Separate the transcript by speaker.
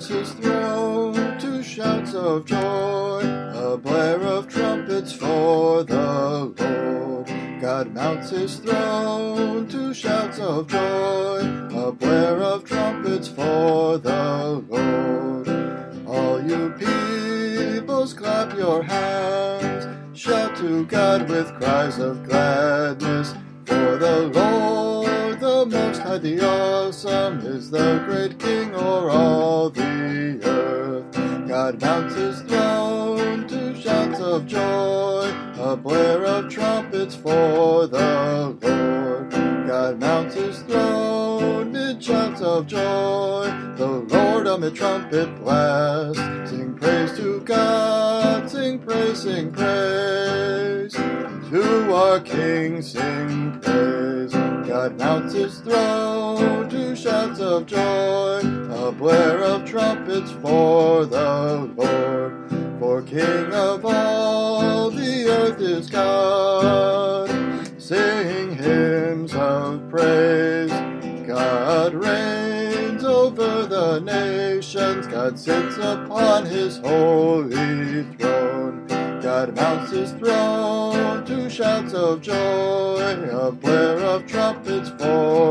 Speaker 1: announce his throne to shouts of joy, a blare of trumpets for the Lord. God mounts his throne to shouts of joy, a blare of trumpets for the Lord. All you peoples, clap your hands, shout to God with cries of gladness, for the Lord the Awesome, is the great King o'er all the earth. God mounts his throne to shouts of joy, a blare of trumpets for the Lord. God mounts his throne mid shouts of joy, the Lord amid trumpet blast. Sing praise to God, sing praise, sing praise. To our King sing praise. God mounts his throne to shouts of joy, a blare of trumpets for the Lord. For King of all the earth is God. Sing hymns of praise. God reigns over the nations. God sits upon his holy throne. God mounts his throne to shouts of joy, a blare of trumpets for.